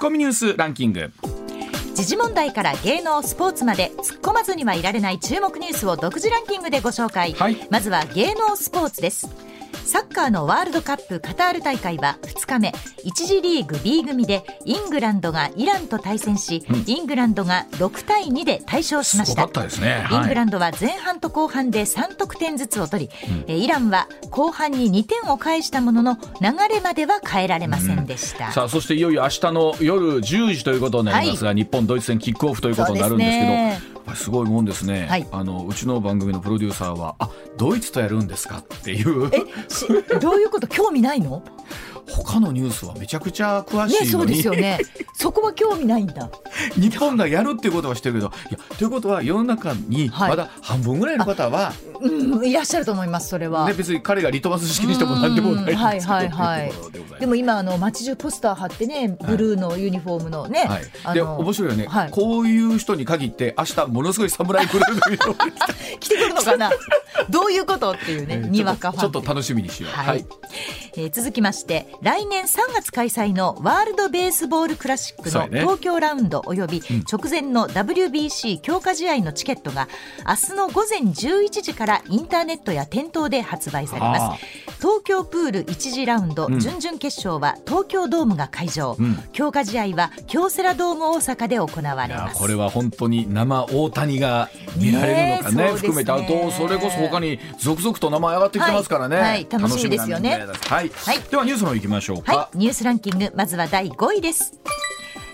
コミニュースランキング。時事問題から芸能スポーツまで突っ込まずにはいられない注目ニュースを独自ランキングでご紹介、はい。まずは芸能スポーツですサッカーのワールドカップカタール大会は2日目。1次リーグ B 組でイングランドがイランと対戦し、イングランドが6対2で大勝しました。すごかったですね。イングランンドは前半と後半で3得点ずつを取り、えーイランは後半に2点を返したものの流れまでは変えられませんでした、さあそしていよいよ明日の夜10時ということになりますが、日本ドイツ戦キックオフということになるんですけどすごいもんですね、はい。あのうちの番組のプロデューサーはあドイツとやるんですかっていう。しどういうこと？興味ないの？他のニュースはめちゃくちゃ詳ねそうしいのに、ですよね。そこは興味ないんだ。日本がやるっていうことはしてるけど。いやということは世の中にはい。まだ半分ぐらいの方は、うんいらっしゃると思いますそれは、ね、別に彼がリトマス式にしても何でもないんですけど、うんはいはいはい。でも今あの街中ポスター貼ってねブルーのユニフォームのね、はい、であの面白いよね、はい。こういう人に限って明日ものすごい侍来るという人が来てくるのかな？どういうこと？っていうね、にわかファンちょっと楽しみにしよう。はいえー続きまして来年3月開催のワールドベースボールクラシックの東京ラウンドおよび直前の WBC 強化試合のチケットが明日の午前11時からインターネットや店頭で発売されあます。東京プール1次ラウンド、ん。準々決勝は東京ドームが会場、ん。強化試合は京セラドーム大阪で行われます。これは本当に生大谷が見られるのかね。ね。え含めて。あとそれこそ他に続々と名前上がってきてますからね、はいはい楽しみですよね。楽しみなんではい、はい。ではニュースの方行きましょうか、はい、ニュースランキングまずは第5位です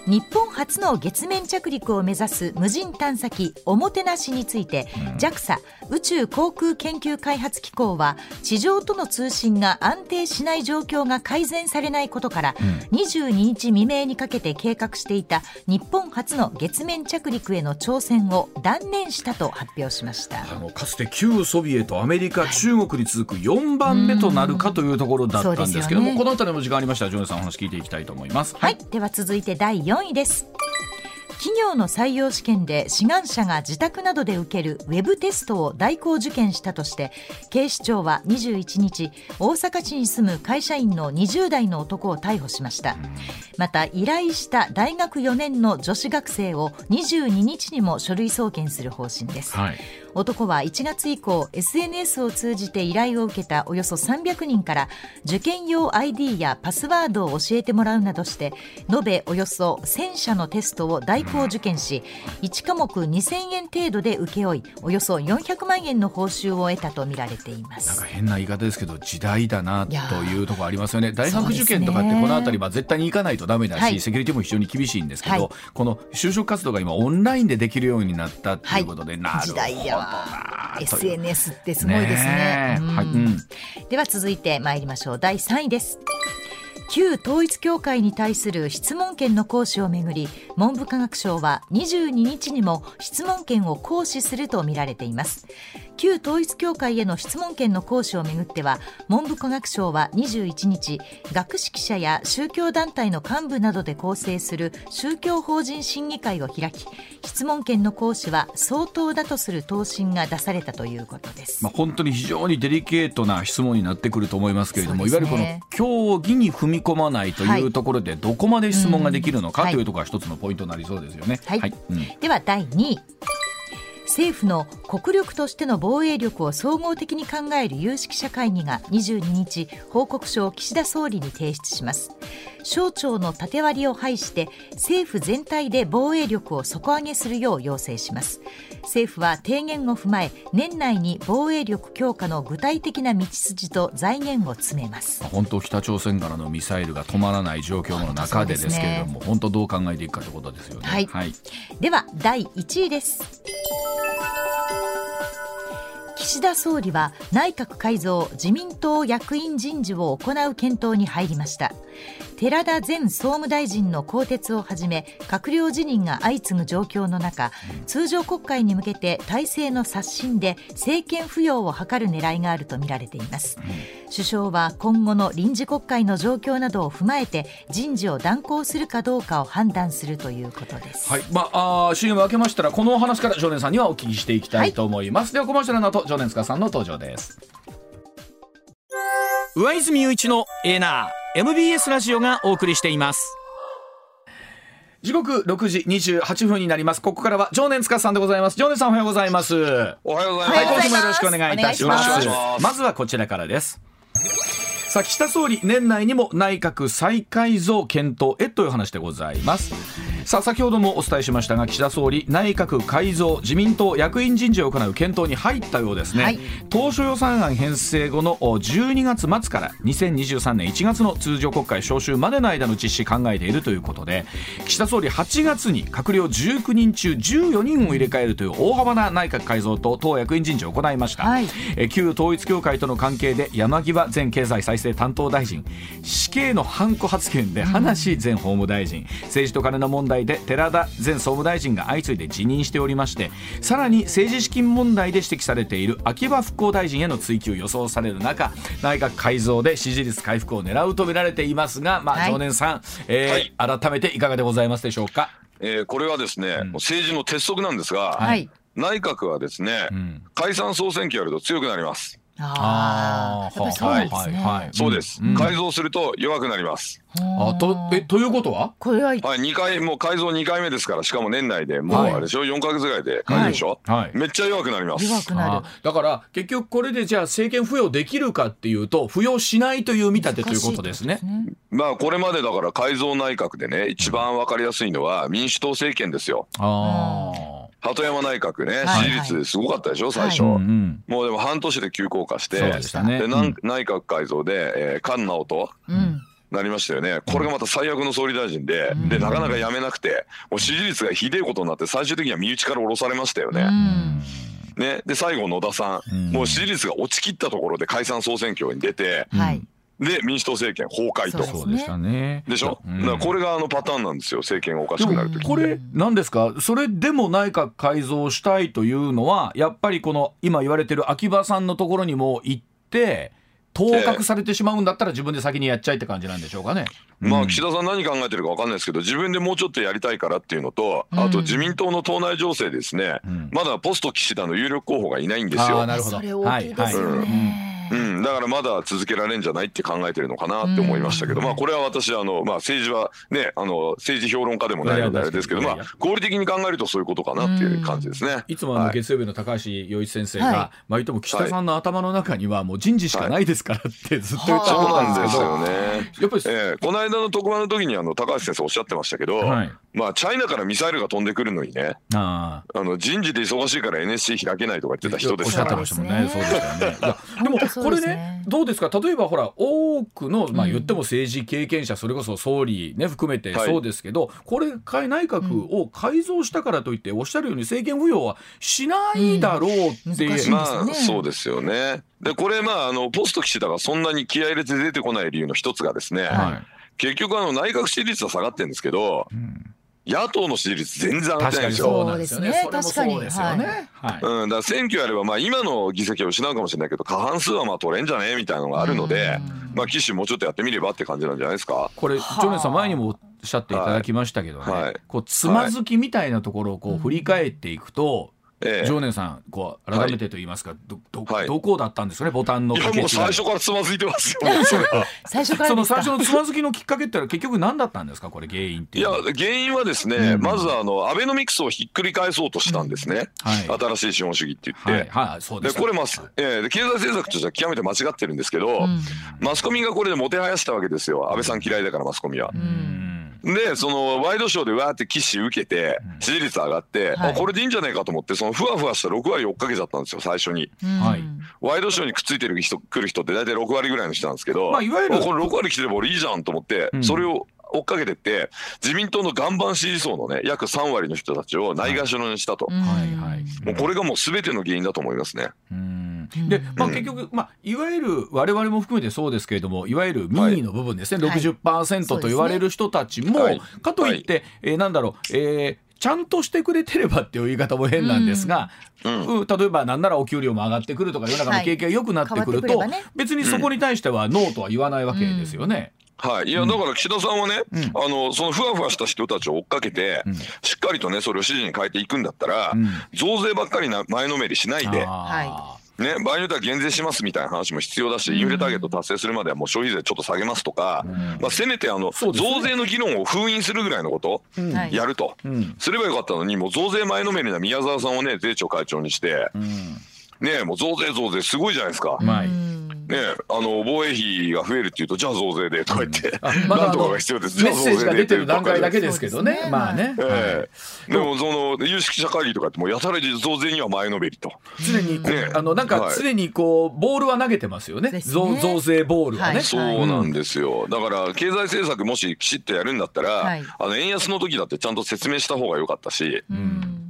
日本初の月面着陸を目指す無人探査機おもてなしについて、JAXA 宇宙航空研究開発機構は地上との通信が安定しない状況が改善されないことから、22日未明にかけて計画していた日本初の月面着陸への挑戦を断念したと発表しました。あのかつて旧ソビエトアメリカ、中国に続く4番目となるかというところだったんですけども、ね。この辺りも時間ありました。らジョネさんお話聞いていきたいと思います。はい、では続いて第4位です。企業の採用試験で志願者が自宅などで受けるウェブテストを代行受験したとして警視庁は21日大阪市に住む会社員の20代の男を逮捕しました。また依頼した大学4年の女子学生を22日にも書類送検する方針です。はい。男は1月以降 SNS を通じて依頼を受けたおよそ300人から受験用 ID やパスワードを教えてもらうなどして延べおよそ1000社のテストを代行受験し1科目2000円程度で請け負いおよそ400万円の報酬を得たとみられていまなんすか変な言い方ですけど時代だなというところありますよね。大学受験とかってこの辺りは絶対に行かないとダメだし、はい。セキュリティも非常に厳しいんですけど、はい。この就職活動が今オンラインでできるようになったっていうことで、なるほど SNS ってすごいですね。うんえはい。うん。では続いて参りましょう。第3位です旧統一教会に対する質問権の行使をめぐり文部科学省は22日にも質問権を行使するとみられています。旧統一教会への質問権の行使をめぐっては文部科学省は21日学識者や宗教団体の幹部などで構成する宗教法人審議会を開き質問権の行使は相当だとする答申が出されたということです。まあ、本当に非常にデリケートな質問になってくると思いますけれども、いわゆるこの競技に踏み込まないとはいいうところでどこまで質問ができるのかうん。というところが一つのポイントになりそうですよね。はい。うん。では第2位政府の国力としての防衛力を総合的に考える有識者会議が22日報告書を岸田総理に提出します。省庁の縦割りを排して政府全体で防衛力を底上げするよう要請します政府は提言を踏まえ年内に防衛力強化の具体的な道筋と財源を詰めます。まあ本当北朝鮮からのミサイルが止まらない状況の中でですけれども、本当どう考えていくかということですよね。はい。では第1位です。岸田総理は内閣改造自民党役員人事を行う検討に入りました寺田前総務大臣の更迭をはじめ閣僚辞任が相次ぐ状況の中通常国会に向けて体制の刷新で政権浮揚を図る狙いがあるとみられています、首相は今後の臨時国会の状況などを踏まえて人事を断行するかどうかを判断するということです。はい、まあ、あー CM 明けましたらこのお話から常連さんにはお聞きしていきたいと思います、ではコマーシャルの後常連塚さんの登場です。上泉雄一のエーナー MBS ラジオがお送りしています。時刻6時28分になります。ここからは常年塚さんでございます。常年さんおはようございます。はおはようございいます。今週もよろしくお願いいたします。まずはこちらからです。さあ岸田総理年内にも内閣再改造検討へという話でございますさあ先ほどもお伝えしましたが岸田総理内閣改造自民党役員人事を行う検討に入ったようですね、はい。当初予算案編成後のお12月末から2023年1月の通常国会召集までの間の実施考えているということで岸田総理8月に閣僚19人中14人を入れ替えるという大幅な内閣改造と党役員人事を行いました、はい。え旧統一教会との関係で山際前経済再生担当大臣死刑のハンコ発言で葉梨前法務大臣、政治と金の問題で寺田前総務大臣が相次いで辞任しておりましてさらに政治資金問題で指摘されている秋葉復興大臣への追及予想される中内閣改造で支持率回復を狙うとみられていますが、まあはい常年さん、えー改めていかがでございますでしょうか？えーこれはですね、もう政治の鉄則なんですが、はい。内閣はですね、ん解散総選挙やると強くなります。ああ、やっぱりそうですね。はいはいそうです、うん。改造すると弱くなります。あとえということは？これは、はい、2回、もう改造2回目ですから、しかも年内で。もうはいあれでしょ、4ヶ月ぐらいで改造でしょ、はい。めっちゃ弱くなります。弱くなる。あ。だから結局これでじゃあ政権付与できるかっていうと付与しないという見立てということですね。まあ、これまでだから改造内閣でね、一番わかりやすいのは民主党政権ですよ。あ鳩山内閣ね、はい。支持率すごかったでしょ、最初。もうでも半年で急降下して、で内閣改造で、えー菅直人うん。なりましたよね、これがまた最悪の総理大臣で、でなかなか辞めなくて、もう支持率がひでえことになって、最終的には身内から下ろされましたようね。ん。ね。で、最後、野田さん、うん。もう支持率が落ちきったところで解散・総選挙に出て、はい。で、民主党政権崩壊と。そうでしたね。でしょ、うんだからこれがあのパターンなんですよ、政権がおかしくなるとき。これ何ですか？それでも内閣改造したいというのはやっぱりこの今言われてる秋葉さんのところにも行って当確されてしまうんだったら自分で先にやっちゃいって感じなんでしょうかね。まあ岸田さん何考えてるか分かんないですけど自分でもうちょっとやりたいからっていうのと、あと自民党の党内情勢ですね、んまだポスト岸田の有力候補がいないんですあーよ。なるほどそれ大きいですよね。うん、だからまだ続けられるんじゃないって考えてるのかなって思いましたけど、まあこれは私あの、まあ、政治はねあの政治評論家でもないのであれですけどまあ合理的に考えるとそういうことかなっていう感じですね。いつもあのはい。月曜日の高橋洋一先生はい。が、まあ言っても岸田さんの頭の中にはもう人事しかないですからってずっと言ってそうたなんですんですよね。やっぱり、ええこの間の特番の時にあの高橋先生おっしゃってましたけど、はいまあチャイナからミサイルが飛んでくるのにね。ああ。の人事で忙しいから NSC 開けないとか言ってた人ですから。おっしゃってましたもんね。そうでしたよね。でもこれねねどうですか？例えばほら多くのまあ言っても政治経験者それこそ総理ね含めてはい。そうですけど、これ内閣を改造したからといっておっしゃるように政権付与はしないだろうっていう。うん難しいまあそうですよね。でこれまああのポスト岸田がそんなに気合い入れて出てこない理由の一つがですね、は結局あの内閣支持率は下がってるんですけど、野党の支持率全然上がってないんですよ。そうなんですよね。そうですね。それもそうですよね。はい。うん、だから選挙やればまあ今の議席を失うかもしれないけど過半数はまあ取れんじゃね？えみたいなのがあるので、まあ岸もうちょっとやってみればって感じなんじゃないですか？これ、ジョネさん前にもおっしゃっていただきましたけどね、はい。はいこうつまずきみたいなところをこう振り返っていくと、ええ常念さんこう改めてと言いますか、どどはい。どこだったんですかねボタンのいやもう最初からつまずいてますよ。最初からその最初のつまずきのきっかけってのは結局何だったんですかこれ原因っていや原因はですね、うん。まずあのアベノミクスをひっくり返そうとしたんですね、はい。新しい資本主義って言って。はい。はい。そうでですこれまはいえ。ーで経済政策としては極めて間違ってるんですけど、うん。マスコミがこれでもてはやしたわけですよ。安倍さん嫌いだからマスコミは。うんでそのワイドショーでわーって岸受けて支持率上がって、はい。あこれでいいんじゃないかと思ってそのふわふわした6割追っかけちゃったんですよ最初に。うん。はい。ワイドショーにくっついてる人来る人って大体6割ぐらいの人なんですけど、まあいわゆるあこれ6割来てれば俺いいじゃんと思って、うん。それを追っかけてって自民党の岩盤支持層のね約3割の人たちをないがしろにしたと、うん。はいはい。もうこれがもう全ての原因だと思いますね。うん。で、まあ、結局、まあ、いわゆる我々も含めてそうですけれどもいわゆる民意の部分ですね、はい。60%と言われる人たちも、はい。かといって、えーなんだろう、えーちゃんとしてくれてればっていう言い方も変なんですが、うん。うん例えばなんならお給料も上がってくるとか世の中の景気が良くなってくると、別にそこに対してはノーとは言わないわけですよね。はい、いやだから岸田さんはね、うん。あのそのふわふわした人たちを追っかけて、うん。しっかりとねそれを支持に変えていくんだったら、うん。増税ばっかりな前のめりしないで、ね、場合によっては減税しますみたいな話も必要だし、インフレターゲット達成するまではもう消費税ちょっと下げますとか、まあ、せめてあのね。増税の議論を封印するぐらいのことはいやると、ん。すればよかったのに、もう増税前のめりな宮沢さんをね、税調会長にして、ね、もう増税、増税、すごいじゃないですか。まあいいね、あの防衛費が増えるっていうと、じゃあ増税でとか言って、あまだなんとかが必要です。ッセージが出てる段階だけで。ですけどね。まあね、ええ。でもその有識者会議とかってもうやたら増税には前のめりと。常にねあのなんかはい。常にこうボールは投げてますよね。増増税ボールはね、はい。そうなんですよ。だから経済政策もしきちっとやるんだったら、はい。あの円安の時だってちゃんと説明した方が良かったし、うん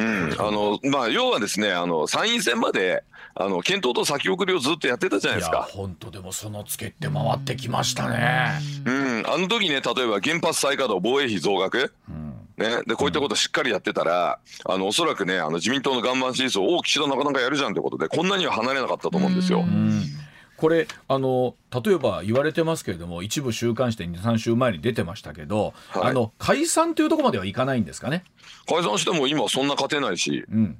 うん、あのまあ要はですね、あの参院選まであの検討と先送りをずっとやってたじゃないですか。本当でもそのつけって回ってきましたね、うん、あの時ね、例えば原発再稼働、防衛費増額。ね、でこういったことしっかりやってたら、あのおそらくねあの自民党の岩盤支持層を岸田なかなかやるじゃんということでこんなには離れなかったと思うんですよ。うんこれあの例えば言われてますけれども一部週刊誌で23週前に出てましたけど、はい。あの解散というところまではいかないんですかね？解散しても今そんな勝てないし、うん。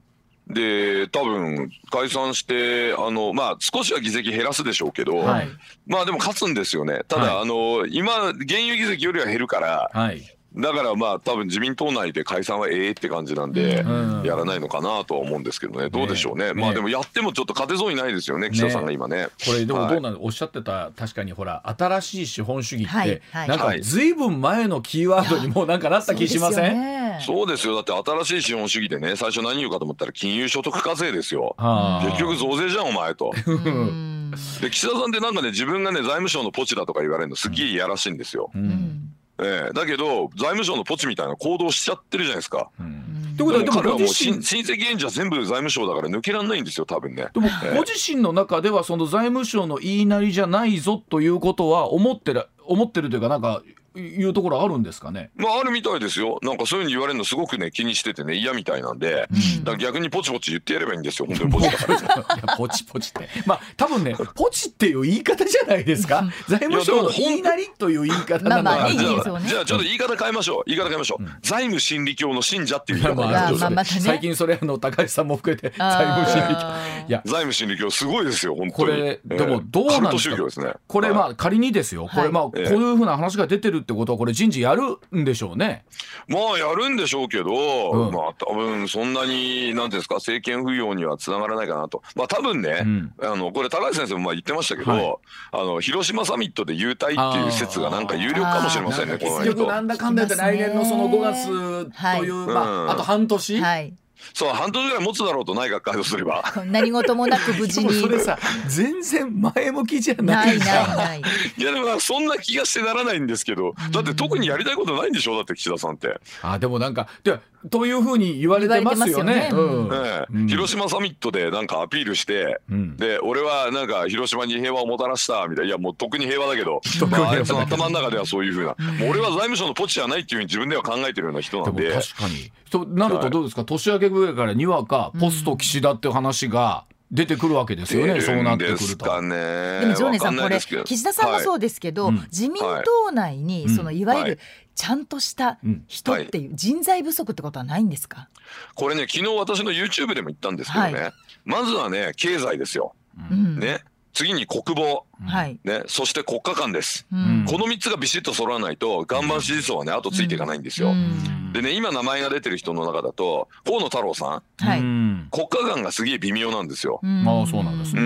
で多分解散してあのまあ少しは議席減らすでしょうけど、はい。まあでも勝つんですよね。ただ、はい。あの今現有議席よりは減るから、はいだからまあ多分自民党内で解散はええって感じなんで、うんやらないのかなとは思うんですけどね。どうでしょうね。ねまあでもやってもちょっと勝てそうにないですよね。岸田さんが今ね。これでもはいどうなの、おっしゃってた確かにほら新しい資本主義って、はいはいなんかはいずいぶん前のキーワードにもなんかなった気しません、んそうですよ。だって新しい資本主義でね、最初何言うかと思ったら金融所得課税ですよ。はあ結局増税じゃんお前と。うんで岸田さんってなんかね自分がね財務省のポチだとか言われるのすっげえいやらしいんですよ。うんええだけど財務省のポチみたいな行動しちゃってるじゃないですか。うんってことはでも彼はもう親親戚援助は全部財務省だから抜けらんないんですよ多分ね。でもええご自身の中ではその財務省の言いなりじゃないぞということは思ってる思ってるというかなんかいうところあるんですかね？まああるみたいですよ。なんかそういうふうに言われるのすごくね気にしててね嫌みたいなんで、だから逆にポチポチ言ってやればいいんですよ 本当にポチだから。ポチポチって。まあ多分ねポチっていう言い方じゃないですか。財務省の言いなりという言い方なのはまあまあねじゃあいいですよね。じゃあちょっと言い方変えましょう。言い方変えましょう、財務心理教の信者っていう言い方まあまあまたね。最近それあの高橋さんも含めて財務心理教。いや財務心理教すごいですよ本当に。これでもどうなんですか？宗教ですねこれまはいあ仮にですよ。これまあこうええ。いうふうな話が出てるってことはこれ人事やるんでしょうね。まあやるんでしょうけど、うん。まあ多分そんなになんていうんですか政権浮揚にはつながらないかなと。まあ多分ね、うん。あのこれ高橋先生もまあ言ってましたけど、はい。あの広島サミットで優待っていう説がなんか有力かもしれませんね結局なんだかんだ言って来年のその5月という、はいまあ、うんあと半年、はいそう半年ぐらい持つだろうと内閣改造すれば。何事もなく無事に。それさ全然前向きじゃなないいないさない。いやでもそんな気がしてならないんですけどだって特にやりたいことないんでしょ？だって岸田さんって。あでもなんかでというふうに言われてますよね。広島サミットでなんかアピールして、うん。で俺はなんか広島に平和をもたらしたみたいな。いやもう特に平和だけど、まあ、あいつの頭の中ではそういうふうな、もう俺は財務省のポチじゃないっていうふうに自分では考えてるような人なんで。確かに。となるとどうですか、年明けぐらいからにわかポスト岸田っていう話が出てくるわけですよね、そうなってくると。でも常連さんこれ岸田さんもそうですけど、はい。自民党内にそのい。わゆはい。るちゃんとした人っていう人材不足ってことはないんですか、これね昨日私の YouTube でも言ったんですけどね、はい。まずはね経済ですよ、うん。ね次に国防、はい、ね、そして国家間です、うん。この3つがビシッと揃わないと岩盤支持層はね後ついていかないんですよ、うん。でね今名前が出てる人の中だと河野太郎さん。はい、うん。国家間がすげえ微妙なんですよ。うん。まあそうなんですね。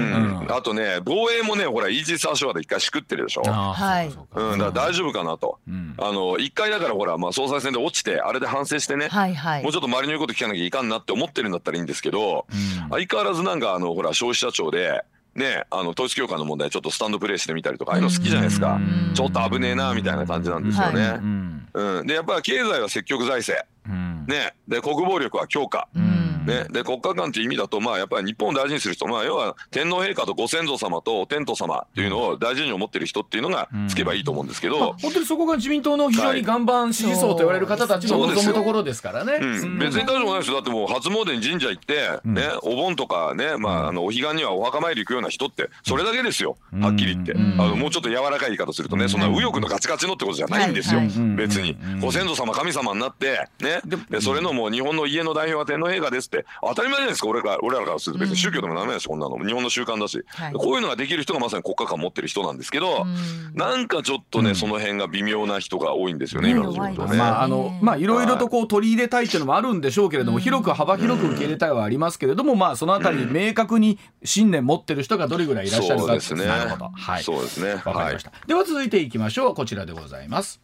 あとね防衛もねほらイージス・アショアで一回しくってるでしょ。あーはい。そうん、だから大丈夫かなと。うん。あの一回だからほら、まあ、総裁選で落ちてあれで反省してね、はいはい。もうちょっと周りの言うこと聞かなきゃいかんなって思ってるんだったらいいんですけど、うん。相変わらずなんかあのほら消費者庁で。ね、あの統一教会の問題ちょっとスタンドプレーしてみたりとかああいうの好きじゃないですか。うん。ちょっと危ねえなみたいな感じなんですよね、はうんうん、でやっぱり経済は積極財政。うん。ね。で国防力は強化。うんね、で国家間っていう意味だと、まあ、やっぱり日本を大事にする人、まあ、要は天皇陛下とご先祖様とお天道様っていうのを大事に思ってる人っていうのがつけばいいと思うんですけまあど、本当にそこが自民党の非常に岩盤支持層と言われる方たちの望むところですからね。うん、別に大丈夫ないですよ。だってもう初詣に神社行って、ね、お盆とかね、まあ、あのお彼岸にはお墓参り行くような人ってそれだけですよ。はっきり言って、ん。あのもうちょっと柔らかい言い方するとねそんな右翼のガチガチのってことじゃないんですよ、はいはい。別に。うん。ご先祖様神様になってね。ででそれのもう日本の家の代表は天皇陛下ですっって当たり前じゃないですか俺ら俺らからすると別に宗教でもダメだしこんなの日本の習慣だし、はいこういうのができる人がまさに国家観持ってる人なんですけど、うんなんかちょっとね、うんその辺が微妙な人が多いんですよね、ね今の自民党ね。まああのねまあいろいろとこう取り入れたいっていうのもあるんでしょうけれども、広く幅広く受け入れたいはありますけれども、まあそのあたり明確に信念持ってる人がどれぐらいいらっしゃるかそうですねなるほど。はい。そうですね。わかりはいました。では続いていきましょう。こちらでございます。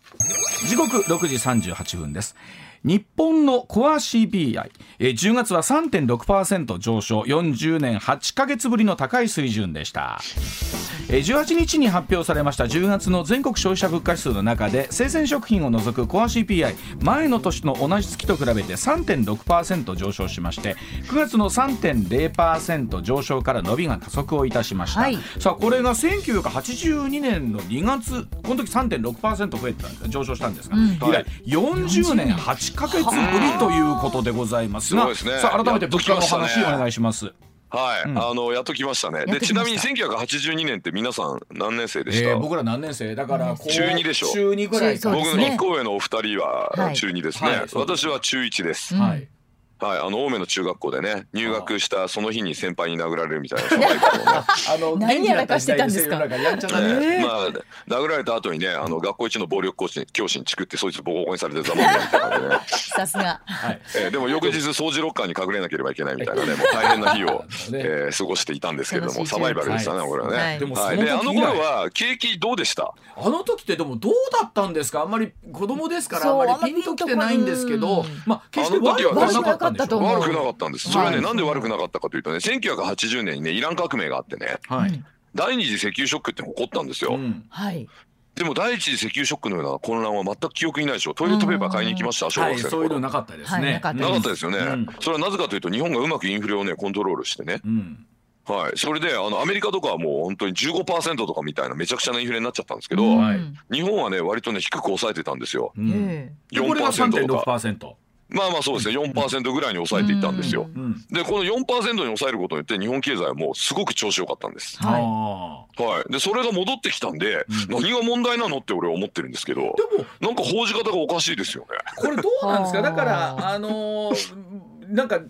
時刻6時38分です。日本のコア CPI、えー10月は3.6%上昇、40年8ヶ月ぶりの高い水準でした。えー18日に発表されました10月の全国消費者物価指数の中で生鮮食品を除くコア CPI 前の年の同じ月と比べて3.6%上昇しまして9月の3.0%上昇から伸びが加速をいたしました、はい。さあこれが1982年の2月この時3.6%増えてた上昇したんですが、うん。以来40年8ヶ月ぶりということでございますが、すね。さあ改めて物価のやっと話来ましたね。お願いします。はい、うん。あのやっと来ましたね。でちなみに来ました1982年って皆さん何年生でした？えー僕ら何年生？だから中二でしょ。中二ぐらいか僕そうですね。の一個上のお二人ははい。中2ですね。はい。私は中1です。うんはいはい、あの青梅の中学校でね入学したその日に先輩に殴られるみたいな。あの 何やらかしてたんですか？ねねまあ殴られた後にねあの学校一の暴力講師に教師にチクってそいつボコボコにされてざまみたいなね、さすが。はい。えーでも翌日掃除ロッカーに隠れなければいけないみたいなねもう大変な日を、ね。えー過ごしていたんですけれどもサバイバルでしたね、はい。これはね。はい。でもあの頃は景気どうでした？あの時ってでもどうだったんですか？あんまり子供ですからあんまりピンときてないんですけどまあ決して悪くはなかったんでしょ悪くなかったと思う。悪くなかったんです。それはね、はい。なんで悪くなかったかというとね、1980年にね、イラン革命があってね、はい、第二次石油ショックって起こったんですよ。うん。はい。でも第一次石油ショックのような混乱は全く記憶にないでしょ。トイレットペーパー買いに行きました、小はい、学生のそういうの頃。なかったですはいね、なかったなかったですよね、うん。それはなぜかというと日本がうまくインフレをねコントロールしてね、うんはい、それであのアメリカとかはもう本当に15%とかみたいなめちゃくちゃなインフレになっちゃったんですけど、日本はね割とね低く抑えてたんですよ。うん。え。でこれが4%とか3.6%、まあまあそうですね。4%ぐらいに抑えていったんですよ、うん。うん。でこの4%に抑えることによって日本経済はもうすごく調子良かったんです。はい。あはい、でそれが戻ってきたんで、うん。何が問題なのって俺は思ってるんですけどーでもなんか報じ方がおかしいですよね。これどうなんですか？はあ。だからあのーなんか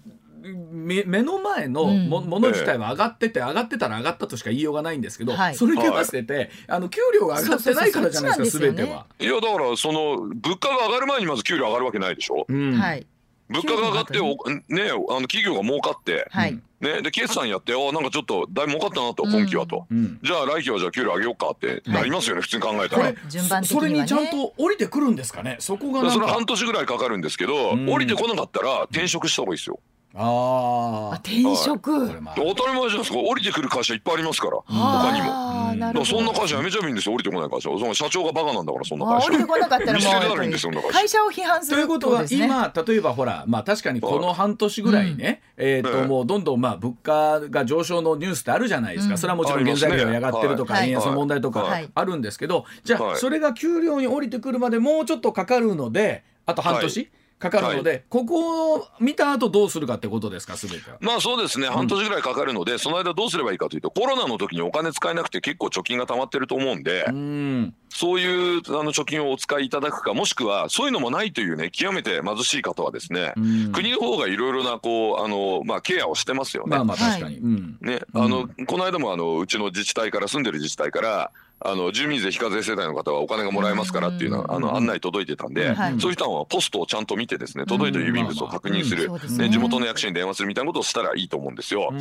目目の前のうん。ももの自体は上がってて上がってたら上がったとしか言いようがないんですけど、はい。それに合わせて、あの給料が上がってないからじゃないですかそうそうそう全ては。いやだからその物価が上がる前にまず給料上がるわけないでしょ。うん。はい。物価が上がっておねあの企業が儲かって、はい。ね、で決算やってあなんかちょっとだいぶ儲かったなとうん。今期はと、うん。じゃあ来期はじゃあ給料上げようかってなりますよね、普通に考えたら。順番的そにはね。それにちゃんと降りてくるんですかね？そこがなんか。それ半年ぐらいかかるんですけど、うん。降りてこなかったら転職した方がいいですよ。あああ転職。これまあ。当たり前じゃないですか。降りてくる会社いっぱいありますから。他にも。あーなるほど。だからそんな会社やめちゃえばいいんですよ。降りてこない会社その社。長がバカなんだからそんな会社。あ降りてこなかったらもう 見捨てたやっぱりらいいんですよだから会社を批判するということはね。今例えばほらまあ確かにこの半年ぐらいね、えっ、とええもうどんどんまあ物価が上昇のニュースってあるじゃないですか、うん。それはもちろん原材料が上がってるとか、はい円安の問題とかはい。あるんですけど、じゃあはい。それが給料に降りてくるまでもうちょっとかかるのであと半年、はかかるので、ここを見た後どうするかってことですか全ては。まあそうですね。半年ぐらいかかるので、その間どうすればいいかというとコロナの時にお金使えなくて結構貯金が溜まってると思うんで、うん。そういうあの貯金をお使いいただくかもしくはそういうのもないというね極めて貧しい方はですね、うん。国の方がいろいろなこうあの、まあ、ケアをしてますよね。まあまあ確かに、はいうん。ね、うん。あのこの間もあのうちの自治体から住んでる自治体からあの住民税非課税世帯の方はお金がもらえますからっていうのはあうんの案内届いてたんで、はい。そういう人はポストをちゃんと見てですね届いた郵便物を確認する、ね。ね、地元の役所に電話するみたいなことをしたらいいと思うんですよ。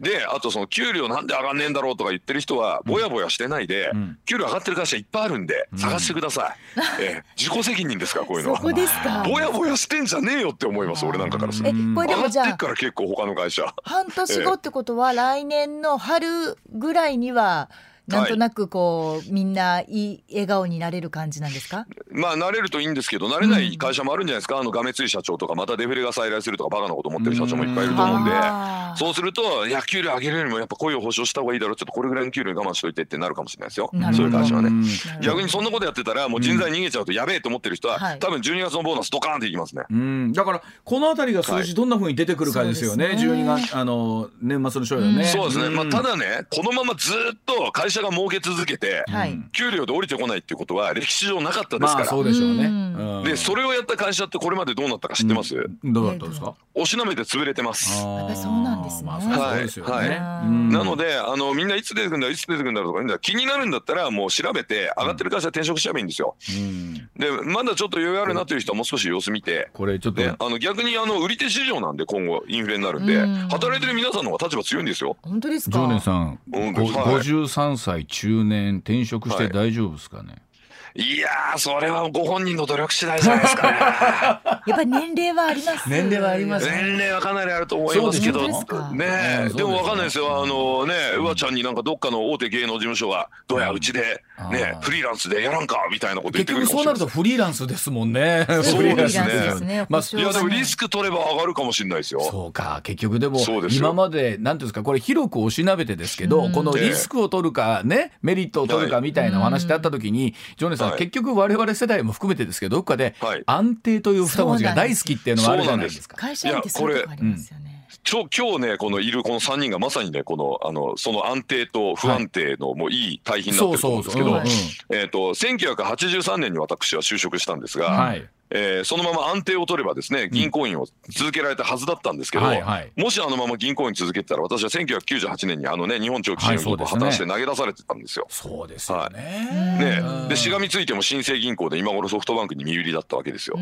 であとその給料なんで上がんねえんだろうとか言ってる人はぼやぼやしてないで、うん。給料上がってる会社いっぱいあるんでうん。探してください、ええ 自己責任ですからこういうのは。そこですか。ぼやぼやしてんじゃねえよって思います俺なんかからするえとこれでもじゃあ上がってっから結構他の会社。半年後ってことは来年の春ぐらいにはなんとなくこうみんないい笑顔になれる感じなんですか？まあ慣れるといいんですけど慣れない会社もあるんじゃないですか、あのがめつい社長とかまたデフレが再来するとかバカなこと思ってる社長もいっぱいいると思うんで。そうすると、いや、給料上げるよりもやっぱ雇用保証した方がいいだろう、ちょっとこれぐらいの給料我慢しといてってなるかもしれないですよ。そういう会社はね。逆にそんなことやってたら、もう人材逃げちゃうとやべえと思ってる人は、はい多分12月のボーナスドカーンっていきますね。うん、だからこの辺りが数字どんな風に出てくるかですよね、はいね12月あの年末の賞与ね、そうですね。んまあ、ただね、このままずっと会社社が儲け続けて、はい。給料で降りてこないっていうことは歴史上なかったですから、まあそうでしょうね。うん。うん。でそれをやった会社ってこれまでどうなったか知ってます、どうだったんですか？おしなめて潰れてます。そうなんですね。まあそうですよね。はい。はい。うん。なのであのみんないつ出てくるんだいつ出てくるんだろうとか言うんだ。気になるんだったらもう調べて上がってる会社転職しちゃえばいいんですよ。うん。でまだちょっと余裕あるなという人はもう少し様子見て。これちょっと、ね、あの逆にあの売り手市場なんで今後インフレになるんでうん。働いてる皆さんの方が立場強いんですよ。本当です常か念さん、うん。ごはい53歳中年転職して大丈夫ですかね？いやーそれはご本人の努力次第じゃないですかね。やっぱり年齢はあります。年齢はあります年齢はかなりあると思いますけど。ねでもわかんないですよ。あのねうわちゃんになんかどっかの大手芸能事務所がどうやうちでねフリーランスでやらんかみたいなこと言っ結てくる局そうなるとフリーランスですもんね。そうですね。ですねまあいやでもリスク取れば上がるかもしれないですよ。そうか結局でもそうですよ。今までなんていうんですかこれ広くおしなべてですけど、うん。このリスクを取るかねメリットを取るかみたいなお話ってあった時に、ジョネさん、はい。結局我々世代も含めてですけどどっかではい。安定という二文字が大好きっていうのはあるじゃないですか。会社員ってそういうとこありますよね。ちょ今日ねこのいるこの3人がまさにねこのあのその安定と不安定のもういい対比になってると思うんですけどそうそう、う。んえっと1983年に私は就職したんですが、はいえーそのまま安定を取ればですね銀行員を続けられたはずだったんですけど、はいはい。もしあのまま銀行員続けてたら私は1998年にあのね日本長期信用銀行を破綻して投げ出されてたんですよ。そうですよね。ねうんでしがみついても新生銀行で今頃ソフトバンクに身売りだったわけですよ。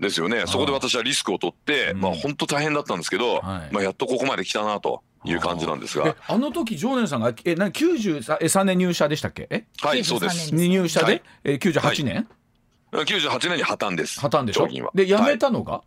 ですよね。そこで私はリスクを取ってうん。まあ本当大変だったんですけど、はい。まあ、やっとここまで来たなという感じなんですが。えあの時常念さんがえな93年入社でしたっけ？え？はいそうです。93年入社で、はい。え98年、98年に破綻です。破綻でしょ？長銀は。で辞めはいたのが、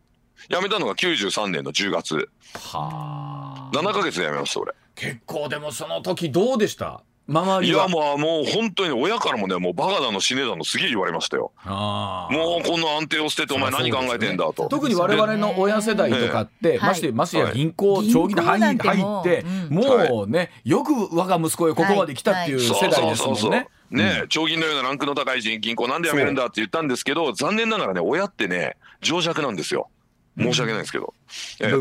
辞めたのが93年の10月。はあ。7ヶ月で辞めました俺。結構でもその時どうでした？周いりは？やもうもう本当に親からもねもうバカだの死ねだのすげえ言われましたよ。あーもうこの安定を捨ててお前何考えてんだと。特に我々の親世代とかって、ええましてましてやはい銀行、長期で入って、うんもうね、よく我が息子へここまで来たっていう世代ですもんそね。ね長銀のようなランクの高い銀行なんで辞めるんだって言ったんですけど残念ながらね親ってね情弱なんですよ。申し訳ないですけど、ういうこと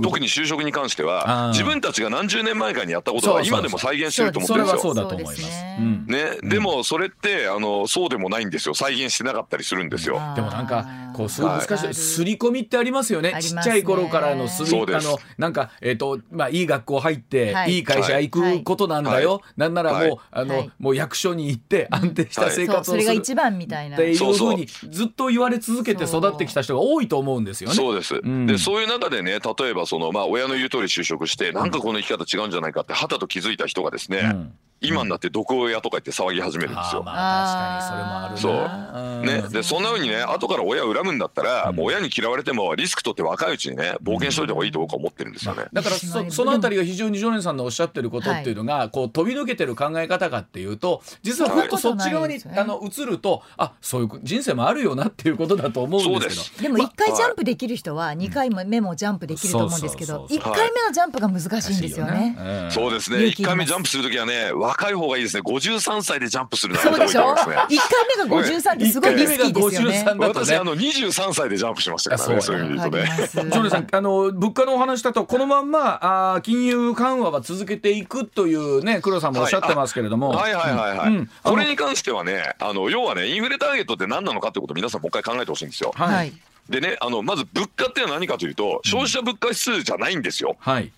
特に就職に関しては自分たちが何十年前かにやったことは今でも再現してると思ってそれはるんですよ。そうだと思います。そうですね。うん。ね、でもそれってあのそうでもないんですよ。再現してなかったりするんですよ。でもなんかこうすごい難しい刷り込みってありますよね。ちっちゃい頃からの刷りあのなんかえっ、とまあいい学校入って、はい。い、い会社行くことなんだよ、はい。なんならもう、はい。あの、はい。もう役所に行って安定した生そうそれが活をする一番みたいな。っていうそうそうふう。にずっと言われ続けて育ってきた人が多いと思うんですよね。そうです、ん。でそういう中でね例えばその、まあ、親の言う通り就職してなんかこの生き方違うんじゃないかってはたと気づいた人がですね、うん。今になって毒親とか言って騒ぎ始めるんですよ。確かにそれもあるな。ね、でそんな風にね後から親を恨むんだったら、もう親に嫌われてもリスク取って若いうちにね冒険しといた方がいいと僕は思ってるんですよね。だからそそのあたりが非常に常連さんのおっしゃってることっていうのが、こう飛び抜けてる考え方かっていうと実は本当そっち側に、あの移るとあそういう人生もあるよなっていうことだと思うんですけど。そうです。でも一回ジャンプできる人は二回目もジャンプできると思うんですけどそうそう一回目のジャンプが難しいんですよね。うんそうですね。1勇気いります回目ジャンプするときはね若い方がいいですね。53歳でジャンプするのはやめたそうでしょ？一回目が五十三ってすごいリスキーですよね。53だとね。私あの23歳でジャンプしましたからね。あそう。そういう意味で。ジョネさんあの物価のお話だとこのまんまあー金融緩和は続けていくというね黒さんもおっしゃってますけれども、はい。はい。はい。はい、うん。うん。これに関してはねあの要はねインフレターゲットって何なのかってことを皆さんもう一回考えてほしいんですよ。はいはい。でねあのまず物価っていうのは何かというと消費者物価指数じゃないんですよ。はい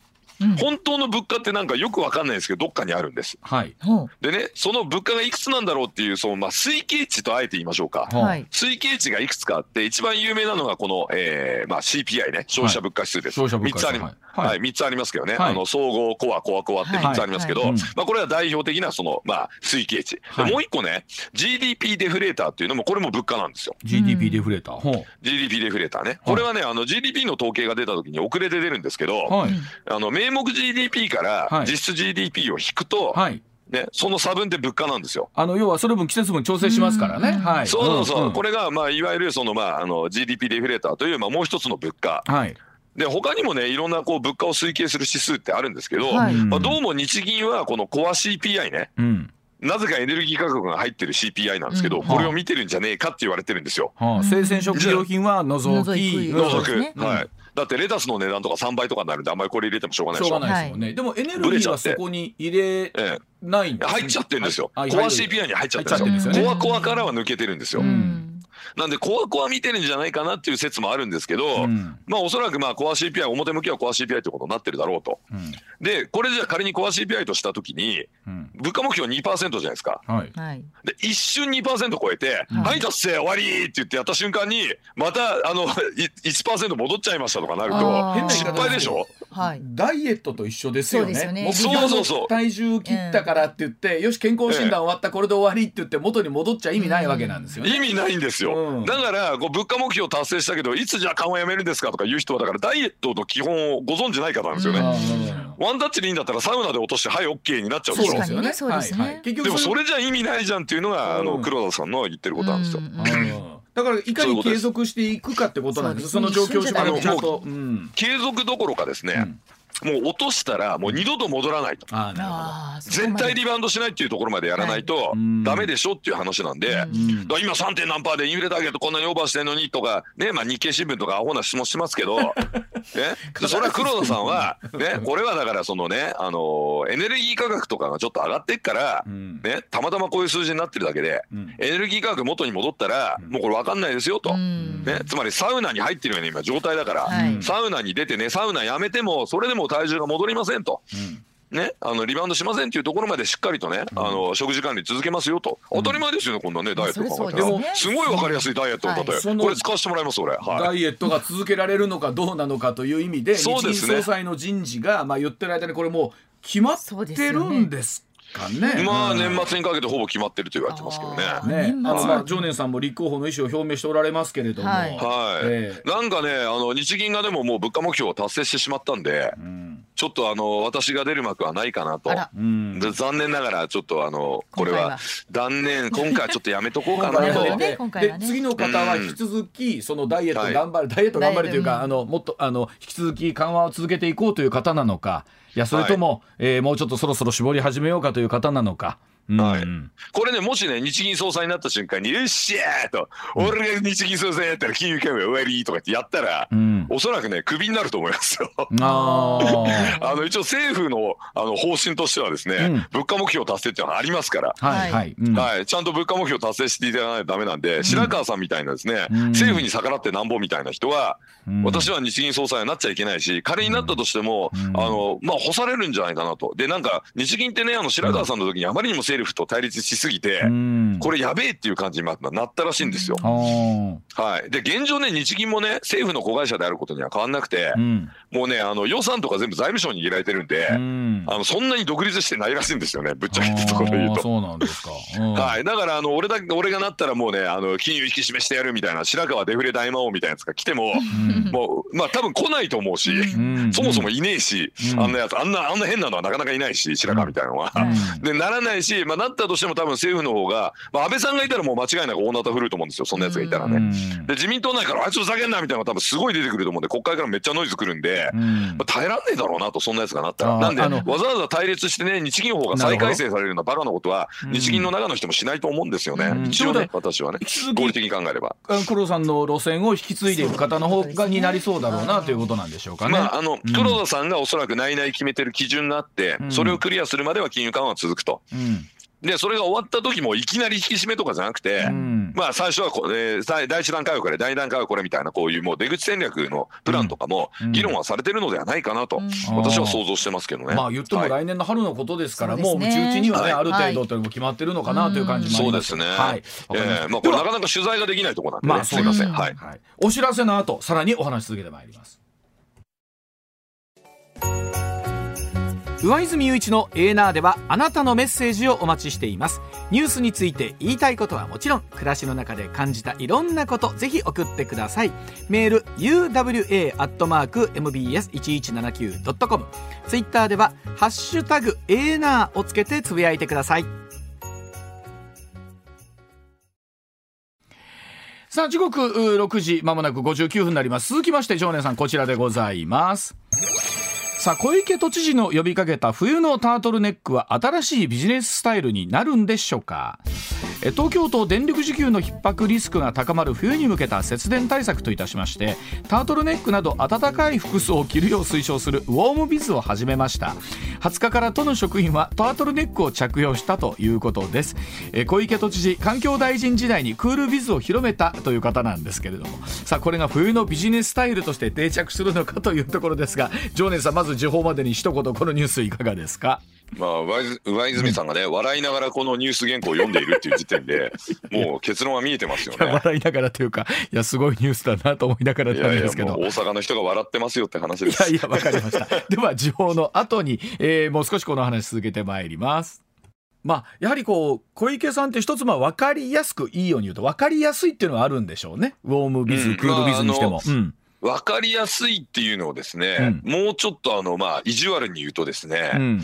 本当の物価ってなんかよくわかんないですけどどっかにあるんです。はい。でねその物価がいくつなんだろうっていうそのまあ推計値とあえて言いましょうか。はい。推計値がいくつかあって一番有名なのがこの、えーまあ、CPI ね。消費者物価指数です、消費者物価3つあり,、指数はい。はい。3つありますけどね、はい。あの総合コアコアコアって3つありますけど、はい。はいまあ、これは代表的なその、まあ、推計値、ではい。もう一個ね GDP デフレーターっていうのもこれも物価なんですよ。GDP デフレーター、ほ GDP デフレーターね。これはねあの GDP の統計が出た時に遅れて出るんですけど、うはい。あの名目 GDP からはい。実質 GDP を引くと、はい。ね、その差分って物価なんですよ。あの要はそれ分季節分調整しますからね、うんはい。そうそうそう、んん。これがまあいわゆるそのまああの GDP デフレーターというまあもう一つの物価。はい。で他にもねいろんなこう物価を推計する指数ってあるんですけど、はいまあ、どうも日銀はこのコア CPI ね。うん。なぜかエネルギー価格が入ってる CPI なんですけど、うんこれを見てるんじゃねえかって言われてるんですよ。はあ、生鮮食料品は除き除く。ね。はい。だってレタスの値段とか3倍とかになるんであんまりこれ入れてもしょうがないでしょ。しょうがないですよね、でもエネルギーはそこに入れええないんですね入っちゃってるんですよ。はい。コア CPI に入っちゃってるんですよ。入っちゃってるんですよね。コアコアからは抜けてるんですよ。うんなんでコアコア見てるんじゃないかなっていう説もあるんですけど、うんまあおそらくまあコア CPI 表向きはコア CPI ってことになってるだろうと。うんでこれじゃあ仮にコア CPI とした時にうん物価目標2%じゃないですか。はいはい。で一瞬2%超えて「うんはい達成終わり!」って言ってやった瞬間にまたあのい1%戻っちゃいましたとかなると失敗でしょ？はい。ダイエットと一緒ですよね。そうですよね。目標そうそうそうの。体重切ったからって言って、よし健康診断終わったこれで終わりって言って元に戻っちゃ意味ないわけなんですよね。意味ないんですよ、うん。だからこう物価目標達成したけどいつじゃあ緩和やめるんですかとか言う人はだからダイエットの基本をご存じない方なんですよね、うん。ワンタッチでいいんだったらサウナで落としてはい OK になっちゃうんですよ確かにね。そうですねはいはい。結局でもそれじゃ意味ないじゃんっていうのがあうん。の黒田さんの言ってることなんですよ、うんうんだからいかに継続していくかってことなんです。その状況をちゃん一と。うん。継続どころかですね、もう落としたらもう二度と戻らないと、絶対リバウンドしないっていうところまでやらないとうん。ダメでしょっていう話なんで、うん。だから今 3. 点何パーでインフレターゲットこんなにオーバーしてんのにとかねまあ日経新聞とかアホな質問しますけど ね。でそれは黒田さんはねこれはだからそのねあのエネルギー価格とかがちょっと上がってっからうん。ねたまたまこういう数字になってるだけでうん。エネルギー価格元に戻ったらもうこれ分かんないですよと。うん。ね、つまりサウナに入ってるような今状態だから、はい。サウナに出てねサウナやめてもそれでも体重が戻りませんと。うん。ね、あのリバウンドしませんっていうところまでしっかりとね、あの食事管理続けますよと。当たり前ですよね、こんなねダイエットですすごいわかりやすいダイエットの例え、はい。これ使わせてもらいます俺。ダはい。イエットが続けられるのかどうなのかという意味で日銀そうですね。総裁の人事がまあ言ってる間にこれもう決まってるんですかね。まあうん。年末にかけてほぼ決まってると言われてますけどね。ね、あのまあ常念さんも立候補の意思を表明しておられますけれども、はいはい、ええ。なんかねあの日銀がでももう物価目標を達成してしまったんで。うんちょっとあの私が出る幕はないかなと。残念ながらちょっとあのこれは断念今回はちょっとやめとこうかな。とねで次の方は引き続きそのダイエット頑張る、ダイエット頑張るというか、あのもっとあの引き続き緩和を続けていこうという方なのかいやそれとも、えーもうちょっとそろそろ絞り始めようかという方なのか。うんはい。これねもしね日銀総裁になった瞬間に「よっしゃー!」と「俺が日銀総裁やったら金融緩和終わり」とかってやったら、うん。おそらくねクビになると思いますよ。あ の一応政府のあの方針としてはですね、うん。物価目標達成っていうのはありますから。はいはい、うん。はい、ちゃんと物価目標達成していただかないとダメなん。で、白川さんみたいなですね、うん。政府に逆らってなんぼみたいな人は、うん。私は日銀総裁になっちゃいけないし、仮になったとしても、うん。あの、まあ、干されるんじゃないかなと。で、なんか、日銀ってね、あの、白川さんの時にあまりにも政府と対立しすぎて、うん。これやべえっていう感じにまなったらしいんですよ。はい。で、現状ね、日銀もね、政府の子会社であることには変わんなくて、うん。もうね、あの、予算とか全部財務省に握られてるんで、うん。あの、そんなに独立してないらしいんですよね、ぶっちゃけたところで言うと。そうなんですか。うん。はい、だからあの俺だけ俺がなったらもうねあの金融引き締めしてやるみたいな白川デフレ大魔王みたいなやつが来ても、うん。もうまあ多分来ないと思うし、うん。そもそもいねえし、うん。あんなやつあんなあんな変なのはなかなかいないし白川みたいなのは。うん。でならないし、まあ、なったとしても多分政府の方が、まあ、安倍さんがいたらもう間違いなく大なた振ると思うんですよそんなやつがいたらね。うんで自民党内からあいつふざけんなみたいなのが多分すごい出てくると思うんで国会からめっちゃノイズくるんで。うんまあ、耐えらんねえだろうなとそんなやつがなったらなんでわざわざ対立してね日銀法が再改正されるようなバカなことはうん日銀の中の人もしないと思うんですよね、うん一応ね私はね合理的に考えれば。あ黒田さんの路線を引き継いでいく方の方がになりそうだろうなということなんでしょうかね。まあ、あのうん黒田さんがおそらく内々決めてる基準があって、うんそれをクリアするまでは金融緩和は続くと。うんでそれが終わった時もいきなり引き締めとかじゃなくて、うんまあ最初はこ、えー第第一段階はこれ第二段階はこれみたいなこういうもう出口戦略のプランとかもうん議論はされてるのではないかなと、うん私は想像してますけどね。まあ言ってもはい来年の春のことですから、もうそううちうちにはね、はいある程度というのも決まってるのかなという感じもそうですね。はい。えーまあこれなかなか取材ができないところなんでね。まあすいません。うんはい。はい、お知らせの後さらにお話し続けてまいります上泉雄一のエーナーではあなたのメッセージをお待ちしています。ニュースについて言いたいことはもちろん暮らしの中で感じたいろんなことぜひ送ってください。メール uwa.mbs1179.com ツイッターでは「ハッシュタグエーナー」をつけてつぶやいてください。さあ時刻6時まもなく59分になります。続きまして常連さんこちらでございます。さあ小池都知事の呼びかけた冬のタートルネックは新しいビジネススタイルになるんでしょうか、東京都電力需給の逼迫リスクが高まる冬に向けた節電対策といたしましてタートルネックなど暖かい服装を着るよう推奨するウォームビズを始めました。20日から都の職員はタートルネックを着用したということです、小池都知事環境大臣時代にクールビズを広めたという方なんですけれども。さあこれが冬のビジネススタイルとして定着するのかというところですが常念さんまず時報までに一言このニュースいかがですか？まあ、上泉さんがね、笑いながらこのニュース原稿を読んでいるっていう時点で、もう結論は見えてますよいやね。笑いながらというかいやすごいニュースだなと思いながらいやいや、なんですけどもう大阪の人が笑ってますよって話です。いやいや、わかりました。では、時報の後に、えーもう少しこの話続けてまいります。まあ、やはりこう、小池さんって一つ、まあ、わかりやすくいいように言うと、わかりやすいっていうのはあるんでしょうね。ウォームビズ、うんクールビズにしても。まうん。わかりやすいっていうのをですね、もうちょっとあの、まあ、意地悪に言うとですうね、ん。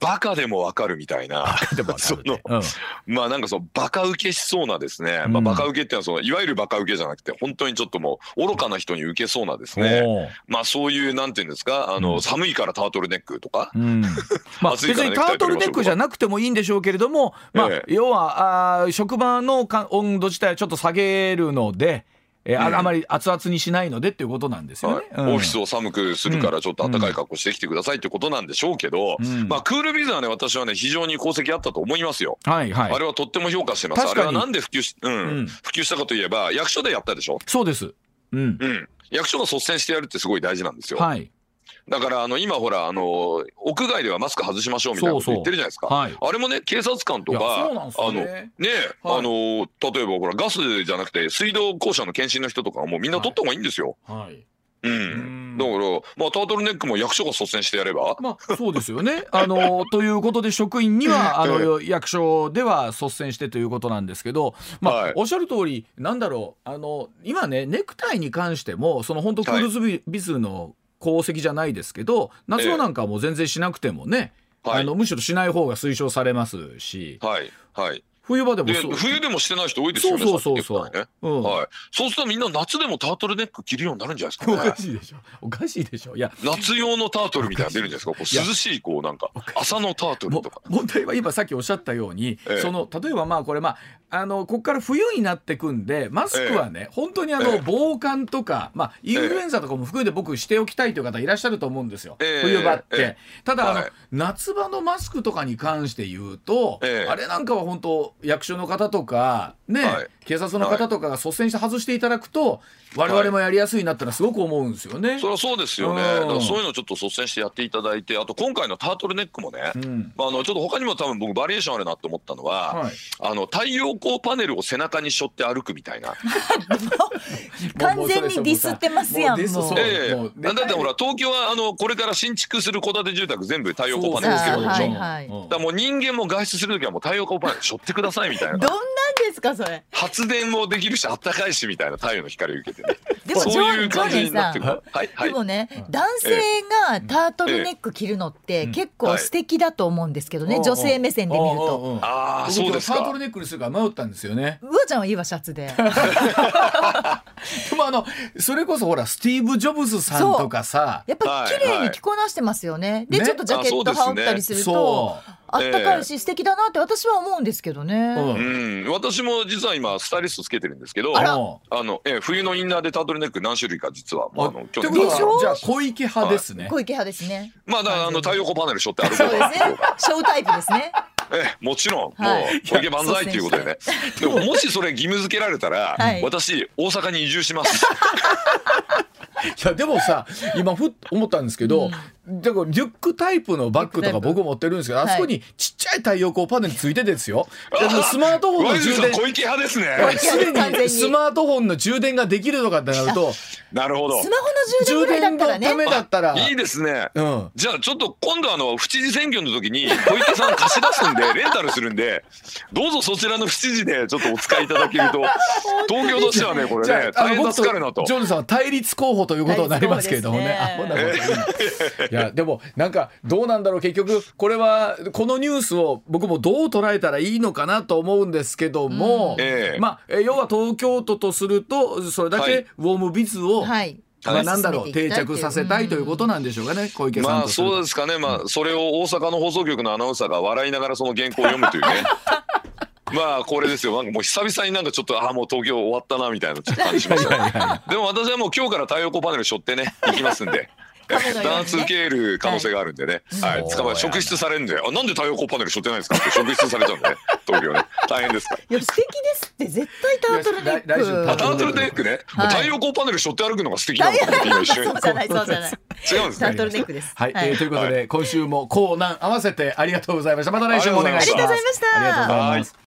バカでもわかるみたいな、でもわかるねそまあなんかそのバカ受けしそうなですね、まあうんバカ受けっていうのはそのいわゆるバカ受けじゃなくて本当にちょっともう愚かな人に受けそうなですうん。ね、まあそういうなんていうんですか、あの、うん。寒いからタートルネックとか、うん、まあ 別にタートルネックじゃなくてもいいんでしょうけれども、まあえ要はあー職場のか温度自体をちょっと下げるので、えーあうんあまり熱々にしないのでっていうことなんですよね。はいうんオフィスを寒くするからちょっと暖かい格好してきてくださいってことなんでしょうけど、うんまあクールビズはね私はね非常に功績あったと思いますよ。はいはいあれはとっても評価してます。あ確かにれはなんで普及し、うんうん普及したかといえば役所でやったでしょ？そうです。うん。うん。役所が率先してやるってすごい大事なんですよ。はい。だからあの今ほらあの屋外ではマスク外しましょうみたいなこと言ってるじゃないですか。はい。あれもね警察官とかねあのね、はいあの例えばほらガスじゃなくて水道公社の検診の人とかはもうみんな取った方がいいんですよ。はい。うん。うんだからまあタートルネックも役所が率先してやれば。まあそうですよね。あの ということで職員には あの役所では率先してということなんですけど、まあ、はいおっしゃる通りなんだろうあの今ねネクタイに関してもその本当クールズビ,、ビズの功績じゃないですけど夏場なんかはもう全然しなくてもね、はい。あのむしろしない方が推奨されますし。はい。はい。冬場でもでそう。冬でもしてない人多いですよね。そうそうそうそう。ね。うん。はい。そうするとみんな夏でもタートルネック着るようになるんじゃないですおかかね。しいでしょ。おかしいでしょ。いや。夏用のタートルみたいなの出るんですか。こう涼しいこうなんか朝のタートルもとか。問題は今さっきおっしゃったように、ええ。その例えばまあこれまああのここから冬になってくんでマスクはね、本当にあの、ええ。防寒とか、まあ、インフルエンザとかも含めて僕しておきたいという方いらっしゃると思うんですよ、ええ。冬場って、え。ただあの、はい。夏場のマスクとかに関して言うと、ええ。あれなんかは本当役所の方とかね、はい。警察の方とかが率先して外していただくと、我々もやりやすいなってのはすごく思うんですよね。それはそうですよね。うんだからそういうのをちょっと率先してやっていただいて、あと今回のタートルネックもね、うんまあ、あのちょっと他にも多分僕バリエーションあるなと思ったのは、はいあの太陽光パネルを背中に背負って歩くみたいな。完全にディスってますやんもうもうええもうだってほら東京はあのこれから新築する戸建て住宅全部太陽光パネルつけるでしょ。はいはいうんだもう人間も外出するときはもう太陽光パネル背負ってくださいみたいなどんなんですかそれ。発電もできるしあったかいしみたいな太陽の光を受けてね。でもそういう感じになってジくる。はいはい。でもね、男性がタートルネック着るのって結構素敵だと思うんですけどね、女性目線で見ると。ああそうですか。タートルネックにするから迷ったんですよね。うわちゃんはいいわシャツで。でもあのそれこそほらスティーブ・ジョブズさんとかさ。やっぱり綺麗に着こなしてますよね。でね。ちょっとジャケット羽織ったりするとそあったかいし素敵だなって私は思うんですけどね。う、う、うん。ん私も実は今スタイリストつけてるんですけどあの、ええ冬のインナーでタートルネック何種類か実はもうあの去年。じゃあ小池派ですね。小池派ですね。まあだからあの太陽光パネル背負って歩くそうですね。ショータイプですね。ええもちろん、はい。もう小池万歳っていうことでね。でももしそれ義務付けられたら、はい。私大阪に移住します。いやでもさ今ふっと思ったんですけど、だからリュックタイプのバッグとか僕持ってるんですけど、あそこにちっちゃい太陽光パネルついててですよ。スマートフォンの充電。小池派ですね。すでにに。スマートフォンの充電ができるとかってなると なるほど。スマホの充電ぐらいだったら充電のためね。だったら。いいですね。うん。じゃあちょっと今度あの府知事選挙の時に小池さん貸し出すんで レンタルするんでどうぞそちらの府知事でちょっとお使いいただけると。東京としてはねこれね大変助かるなと。ジョンさんは対立候補ということになりますけれどもね。あ対立候補ほんならいいやでもなんかどうなんだろう。結局これはこのニュースを僕もどう捉えたらいいのかなと思うんですけども、ええ。まあえ要は東京都とするとそれだけはい。ウォームビズを、はい。まあ、なんだろう定着させたいということなんでしょうかね小池さんまあそうですかね。まあそれを大阪の放送局のアナウンサーが笑いながらその原稿を読むというね。まあこれですよ。なんかもう久々になんかちょっとああもう東京終わったなみたいなちょっと感じしましたねでも私はもう今日から太陽光パネル背負ってね行きますんで弾圧受ける可能性があるんでね、はい、捕まえ職質されるんで、あ、なんで太陽光パネル背負ってないんですか？って職質されちゃうんでね、東京ね、大変ですか？ら。いや素敵ですって。絶対タートルネック。タートルネックね、はい。太陽光パネル背負って歩くのが素敵なのかなって今一瞬そうじゃないそうじゃない。違うんですね。タートルネックです。はい、えーということで、今週もコーナー合わせてありがとうございました。また来週もお願いします。ありがとうございました。ありがとうございます